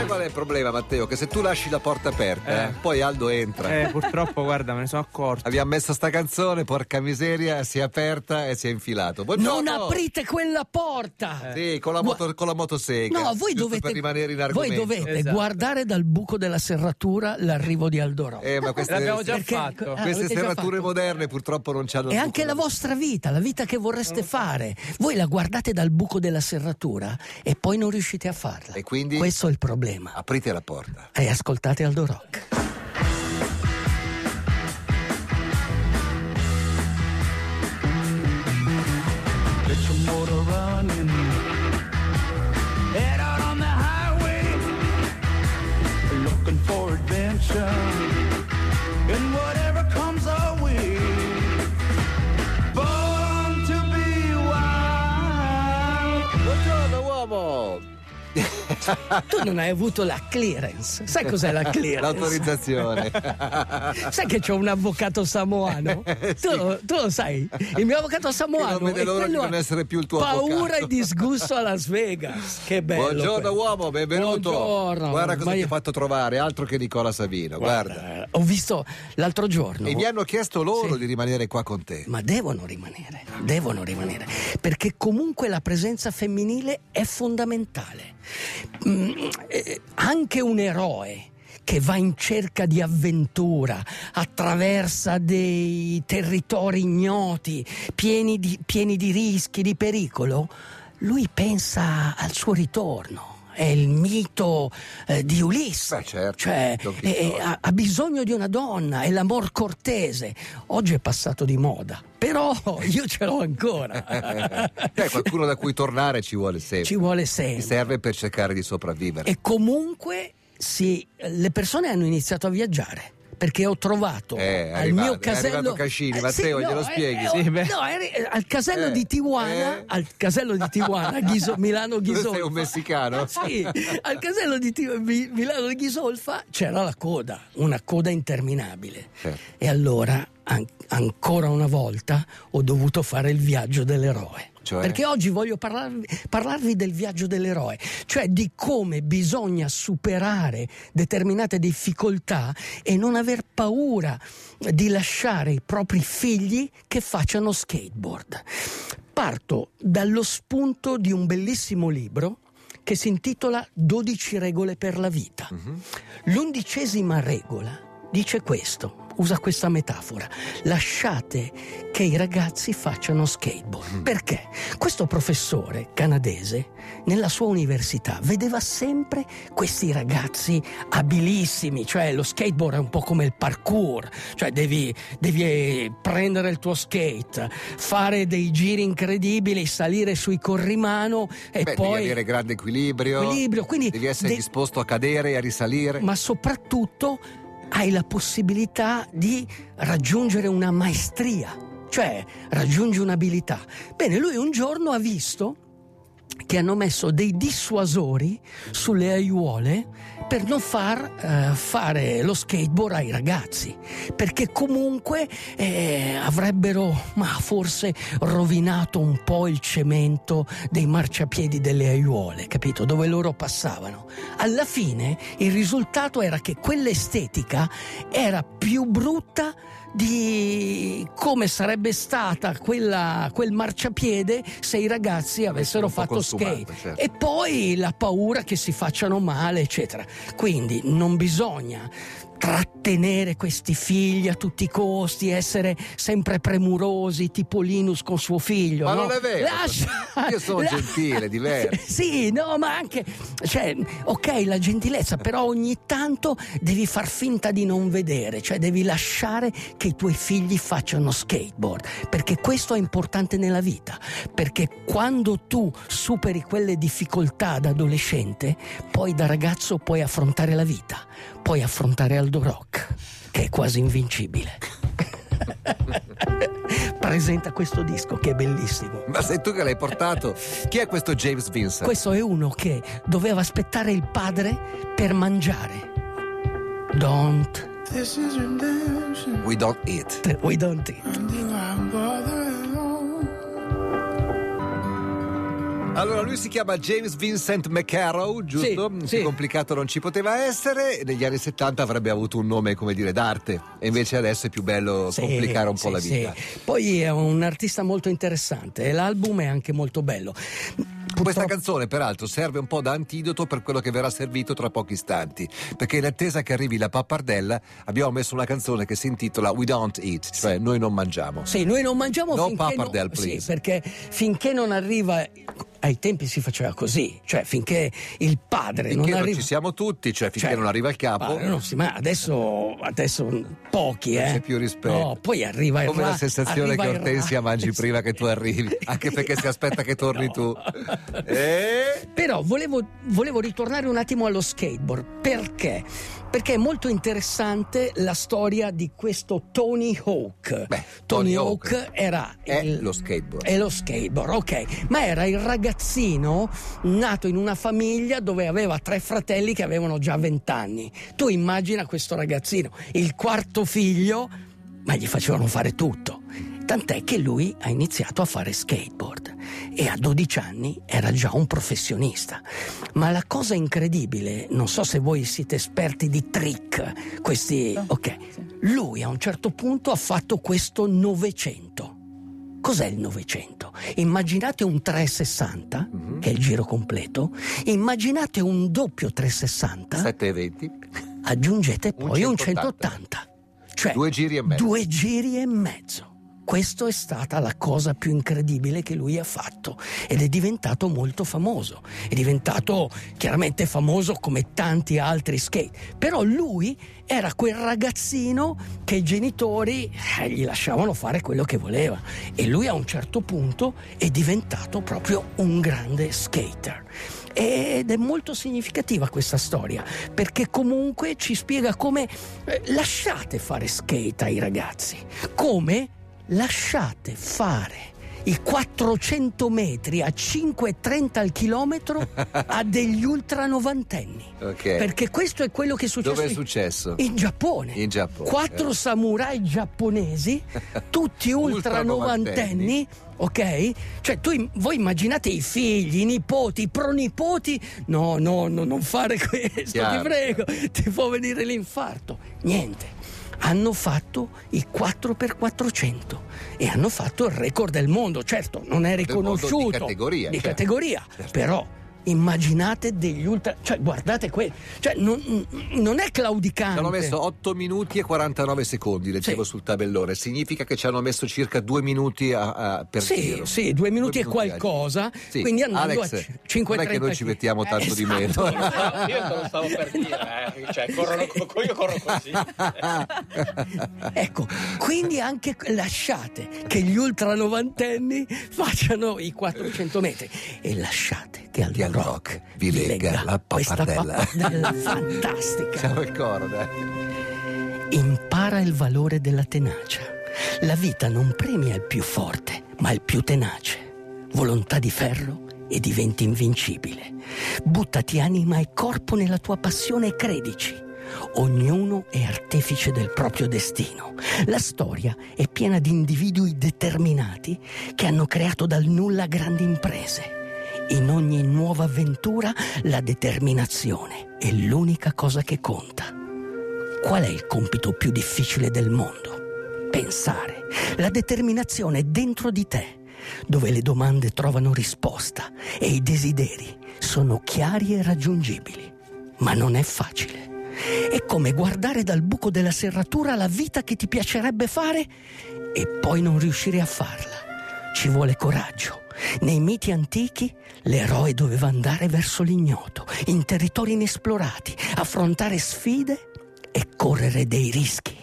sai qual è il problema, Matteo? Che se tu lasci la porta aperta, eh. poi Aldo entra. Eh, purtroppo, guarda, me ne sono accorto. Abbiamo messo sta canzone, porca miseria, si è aperta e si è infilato. Buongiorno. Non aprite quella porta! Sì, con la, moto, con la motosega. No, voi dovete, per rimanere in voi argomento. dovete Esatto. guardare dal buco della serratura l'arrivo di Aldo Rock. Eh, ma queste, L'abbiamo già Perché- fatto. ah, queste serrature fatto? moderne purtroppo non c'hanno E il anche la vostra vita, la vita che vorreste fare. Voi la guardate dal buco della serratura e poi non riuscite a farla. E quindi? Questo è il problema. Aprite la porta. E ascoltate Aldo Rock. Tu non hai avuto la clearance. Sai cos'è la clearance? L'autorizzazione. Sai che c'ho un avvocato samoano? Tu, lo- tu lo sai? Il mio avvocato samoano. Che non vede è l'ora di non essere più il tuo Paura avvocato. e disgusto a Las Vegas. Che bello. Buongiorno quello. uomo, benvenuto. Buongiorno. Guarda cosa Ma ti io- ho fatto trovare, altro che Nicola Savino. Guarda. Eh, Ho visto l'altro giorno. E mi hanno chiesto loro Sì. di rimanere qua con te. Ma devono rimanere, devono rimanere, perché comunque la presenza femminile è fondamentale. Mm, eh, anche un eroe che va in cerca di avventura, attraversa dei territori ignoti, pieni di, pieni di rischi, di pericolo, lui pensa al suo ritorno. È il mito eh, di Ulisse, Beh, certo, cioè Chisciotte. ha, ha bisogno di una donna, è l'amor cortese. Oggi è passato di moda, però io ce l'ho ancora. Eh, qualcuno da cui tornare ci vuole sempre. Ci vuole sempre. serve per cercare di sopravvivere. E comunque sì, le persone hanno iniziato a viaggiare. Perché ho trovato Eh, al arrivato- mio casello. Cascini, Eh, Matteo, sì, glielo no, spieghi? eh, Sì, no, è- al casello Eh, di Tijuana, eh. al casello di Tijuana, Ghiso- Milano Ghisolfa. sei un messicano? Sì, al casello di Mi- Milano Ghisolfa c'era la coda, una coda interminabile. Certo. E allora, an- ancora una volta, ho dovuto fare il viaggio dell'eroe. Cioè? Perché oggi voglio parlarvi, parlarvi del viaggio dell'eroe, cioè di come bisogna superare determinate difficoltà e non aver paura di lasciare i propri figli che facciano skateboard. Parto dallo spunto di un bellissimo libro che si intitola 12 regole per la vita. L'undicesima regola dice questo, usa questa metafora, lasciate che i ragazzi facciano skateboard. Perché? Questo professore canadese nella sua università vedeva sempre questi ragazzi abilissimi, cioè lo skateboard è un po' come il parkour, cioè devi, devi eh, prendere il tuo skate, fare dei giri incredibili, salire sui corrimano e Beh, poi... devi avere grande equilibrio. Equilibrio, quindi devi essere de- disposto a cadere e a risalire. ma soprattutto hai la possibilità di raggiungere una maestria, cioè raggiungi un'abilità. Bene, lui un giorno ha visto che hanno messo dei dissuasori sulle aiuole per non far eh, fare lo skateboard ai ragazzi, perché comunque eh, avrebbero, ma forse, rovinato un po' il cemento dei marciapiedi delle aiuole, capito? Dove loro passavano. Alla fine il risultato era che quell'estetica era più brutta di come sarebbe stata quella, quel marciapiede se i ragazzi avessero fatto skate. certo. E poi la paura che si facciano male, eccetera. Quindi non bisogna trattenere questi figli a tutti i costi, essere sempre premurosi, tipo Linus con suo figlio. Ma no? non è vero. Lascia- Io sono gentile, diverso. Sì, no, ma anche, cioè, ok, la gentilezza, però ogni tanto devi far finta di non vedere, cioè devi lasciare che i tuoi figli facciano skateboard, perché questo è importante nella vita, perché quando tu superi quelle difficoltà da adolescente, poi da ragazzo puoi affrontare la vita, puoi affrontare Aldo Rock, che è quasi invincibile. Presenta questo disco che è bellissimo. Ma sei tu che l'hai portato? Chi è questo James Vincent? Questo è uno che doveva aspettare il padre per mangiare. Don't, This is redemption. We don't eat. we don't eat. Allora, lui si chiama James Vincent McCarrow, giusto? Sì, sì. complicato non ci poteva essere. Negli anni 70 avrebbe avuto un nome, come dire, d'arte. E invece adesso è più bello Sì, complicare un po' sì, la sì. vita. Poi è un artista molto interessante e l'album è anche molto bello. Questa canzone, peraltro, serve un po' da antidoto per quello che verrà servito tra pochi istanti. Perché in attesa che arrivi la pappardella, abbiamo messo una canzone che si intitola We Don't Eat, cioè noi non mangiamo. Sì, noi non mangiamo No finché pappardelle, non, sì, please. perché finché non arriva ai tempi si faceva così, cioè finché il padre Finché non non arriva ci siamo tutti, cioè finché Cioè, non arriva il capo. non si- ma adesso, adesso pochi, Non eh. c'è più rispetto. No, poi arriva il Come ra- la sensazione che il Ortensia mangi prima che tu arrivi, anche perché si aspetta che torni tu. Eh? Però volevo, volevo ritornare un attimo allo skateboard. Perché? Perché è molto interessante la storia di questo Tony Hawk. Beh, Tony Tony Hawk Hawk era È il- lo skateboard. È lo skateboard, ok. Ma era il ragazzino nato in una famiglia dove aveva tre fratelli che avevano già vent'anni. Tu immagina questo ragazzino, il quarto figlio, ma gli facevano fare tutto. Tant'è che lui ha iniziato a fare skateboard e a 12 anni era già un professionista. Ma la cosa incredibile, non so se voi siete esperti di trick, questi... Ok, lui a un certo punto ha fatto questo 900. Cos'è il 900? Immaginate un 360, Mhm. che è il giro completo, immaginate un doppio 360, 7 e 20. aggiungete Un poi un 180. 180. Cioè Due giri e mezzo. Due giri e mezzo. Questa è stata la cosa più incredibile che lui ha fatto ed è diventato molto famoso. È diventato chiaramente famoso come tanti altri skate. Però lui era quel ragazzino che i genitori eh, gli lasciavano fare quello che voleva. E lui a un certo punto è diventato proprio un grande skater. Ed è molto significativa questa storia, perché comunque ci spiega come eh, lasciate fare skate ai ragazzi, come lasciate fare i 400 metri a 5,30 al chilometro a degli ultra novantenni. Ok. Perché questo è quello che è successo Dove è in- successo? in Giappone. In Giappone, Quattro eh. samurai giapponesi, tutti ultra novantenni. Ok? Cioè, tu, voi immaginate i figli, i nipoti, i pronipoti. No, no, no, non fare questo, Chiaro, ti prego, ti può venire l'infarto. Niente. Hanno fatto i 4x400 e hanno fatto il record del mondo. Certo, non è mondo di riconosciuto. categoria, Di certo. categoria, Certo. però immaginate degli ultra. Cioè, guardate quello. Cioè, non, non è claudicante. Ci hanno messo 8 minuti e 49 secondi, leggevo Sì. sul tabellone. Significa che ci hanno messo circa 2 minuti a- a- per Sì, giro. sì, due minuti e a qualcosa, Sì. quindi andando Alex, a c- 5 non è che noi ci mettiamo tanto di meno. esatto. Io te lo stavo per dire, eh. cioè, corrono, co- io corro così. Ecco, quindi anche lasciate che gli ultra novantenni facciano i 400 metri e lasciate che al Che rock rock vi legga la questa pappardella. pappardella fantastica. Siamo il coro, dai. Impara il valore della tenacia. La vita non premia il più forte, ma il più tenace. Volontà di ferro e diventi invincibile. Buttati anima e corpo nella tua passione e credici. Ognuno è artefice del proprio destino. La storia è piena di individui determinati che hanno creato dal nulla grandi imprese. In ogni nuova avventura la determinazione è l'unica cosa che conta. Qual è il compito più difficile del mondo? Pensare. La determinazione è dentro di te, dove le domande trovano risposta e i desideri sono chiari e raggiungibili. Ma non è facile. È come guardare dal buco della serratura la vita che ti piacerebbe fare e poi non riuscire a farla. Ci vuole coraggio. Nei miti antichi l'eroe doveva andare verso l'ignoto, in territori inesplorati, affrontare sfide e correre dei rischi.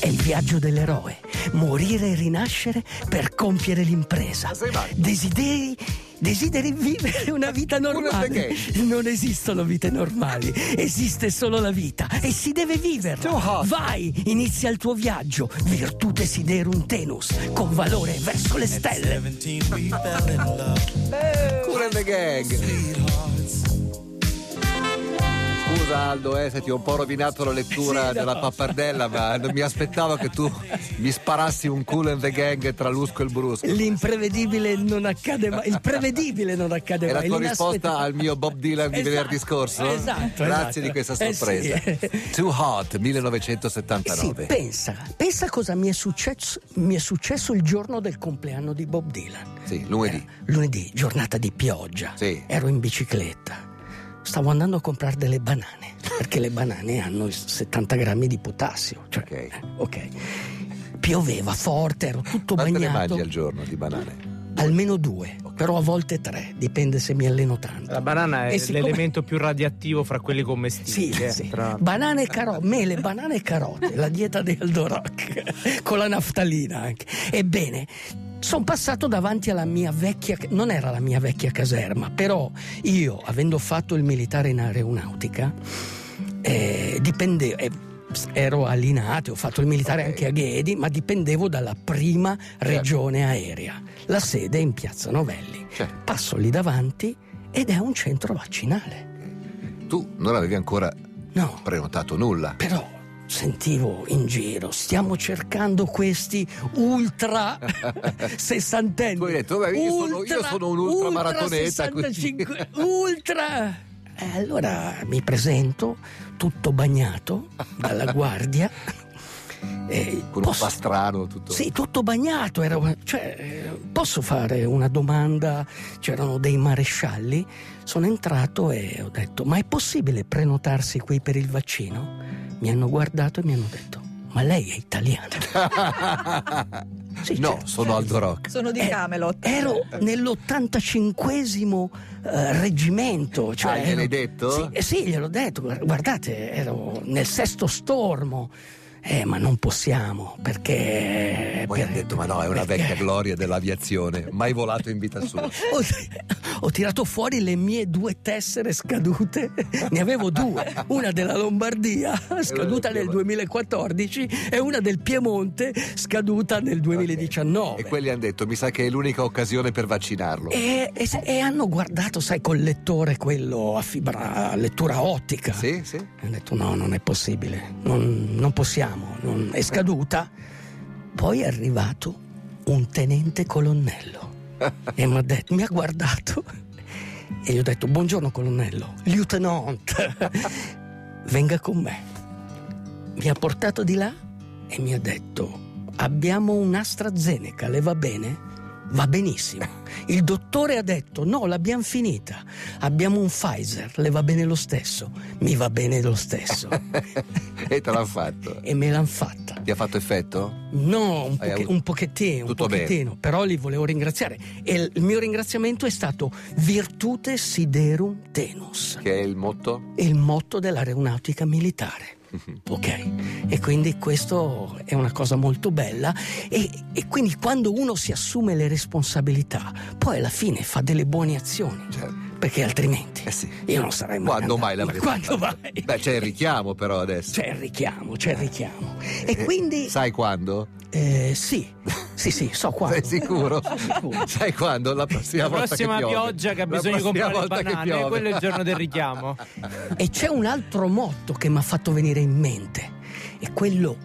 È il viaggio dell'eroe, morire e rinascere per compiere l'impresa. Desideri, desideri vivere una vita normale. Non esistono vite normali, esiste solo la vita e si deve viverla. Vai, inizia il tuo viaggio, virtute siderum tenus, con valore verso le stelle. 17 we fell in love. Cool and the gang. Scusa Aldo, eh, se ti ho un po' rovinato la lettura Sì, no. della pappardella, ma non mi aspettavo che tu mi sparassi un culo in the gang tra l'usco e il brusco. L'imprevedibile non accade mai, il prevedibile non accade È la mai. tua risposta al mio Bob Dylan di Esatto, venerdì scorso? esatto, Grazie esatto. di questa Eh, sorpresa. sì. Too Hot, Sì, 1979. pensa, pensa cosa mi è, successo, mi è successo il giorno del compleanno di Bob Dylan. Sì, lunedì. Eh, lunedì, giornata di pioggia. Sì. Ero in bicicletta. Stavo andando a comprare delle banane, perché le banane hanno i 70 grammi di potassio. Cioè, Ok. eh, ok. Pioveva forte, ero tutto Quante ne bagnato. mangi al giorno di banane? Almeno due, però a volte tre, dipende se mi alleno tanto. La banana è siccome- l'elemento più radioattivo fra quelli commestibili. Sì, eh, sì. tra- Banane e carote, mele, banane e carote, la dieta di Aldo Rock, con la naftalina anche. Ebbene, sono passato davanti alla mia vecchia, non era la mia vecchia caserma, però io, avendo fatto il militare in aeronautica, eh, dipendevo. eh, Ero a Linate, ho fatto il militare Ok. anche a Ghedi, ma dipendevo dalla prima regione aerea. La sede è in Piazza Novelli. Certo. Passo lì davanti ed è un centro vaccinale. Tu non avevi ancora No, prenotato nulla. però sentivo in giro, stiamo cercando questi ultra sessantenni. Tu hai detto, "Beh, io sono- io sono un ultramaratoneta, quindi." 65, ultra. E allora mi presento, tutto bagnato dalla guardia. E Con un pastrano, tutto. sì, tutto bagnato. era- cioè, eh, posso fare una domanda? C'erano dei marescialli. Sono entrato e ho detto: Ma è possibile prenotarsi qui per il vaccino? Mi hanno guardato e mi hanno detto: Ma lei è italiana? Sì, no, certo. sono Aldo Rock. Sono di Eh, Camelot. Ero nell'85esimo eh, reggimento. Cioè Ah, gliel'hai detto? Sì, eh, sì, gliel'ho detto. Guardate, ero nel sesto stormo. Eh, ma non possiamo perché. Poi per- ha detto, ma no, è una perché- vecchia gloria dell'aviazione, mai volato in vita sua. Ho, ho tirato fuori le mie due tessere scadute, ne avevo due, una della Lombardia scaduta nel 2014 e una del Piemonte scaduta nel 2019. E quelli hanno detto, mi sa che è l'unica occasione per vaccinarlo. E, e- e hanno guardato, sai, col lettore quello a fibra, a lettura ottica. Sì, sì. Hanno detto no, non è possibile, non, non possiamo, non- è scaduta. Poi è arrivato un tenente colonnello e mi ha, detto- mi ha guardato e gli ho detto buongiorno colonnello, lieutenant, venga con me. Mi ha portato di là e mi ha detto abbiamo un'AstraZeneca, le va bene? Va benissimo. Il dottore ha detto no, l'abbiamo finita. Abbiamo un Pfizer, le va bene lo stesso. Mi va bene lo stesso. e te l'hanno fatto. e me l'han fatta. Ti ha fatto effetto? No, un, poche- un pochettino, un Tutto bene. pochettino, però li volevo ringraziare. E il il mio ringraziamento è stato Virtute Siderum Tenus, Che è il motto? il motto dell'aeronautica militare. Ok, e quindi questo è una cosa molto bella e, e quindi quando uno si assume le responsabilità, poi alla fine fa delle buone azioni, Certo. perché altrimenti Eh sì. io non sarei mai Quando mai andato- l'avresti Quando fatto? mai? Beh, c'è il richiamo però adesso. C'è il richiamo, c'è il richiamo. E Eh, quindi Sai quando? Eh, sì, sì, sì, so quando. Sei sicuro? Sai quando? La prossima, La volta prossima che piove. pioggia che ha bisogno di comprare le volta che banane, piove. quello è il giorno del richiamo. E c'è un altro motto che mi ha fatto venire in mente, è quello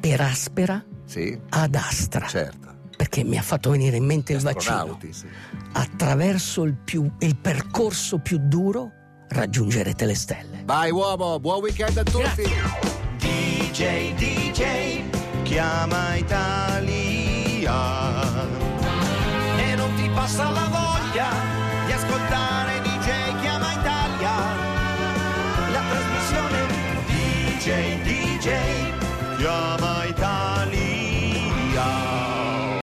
per aspera Sì, ad astra, certo. perché mi ha fatto venire in mente il vaccino. Sì. Attraverso il, più- il percorso più duro raggiungerete le stelle. Vai uomo, buon weekend a tutti. DJ, DJ, chiama Italia. E non ti passa la voglia di ascoltare DJ Chiama Italia. La trasmissione DJ, DJ, chiama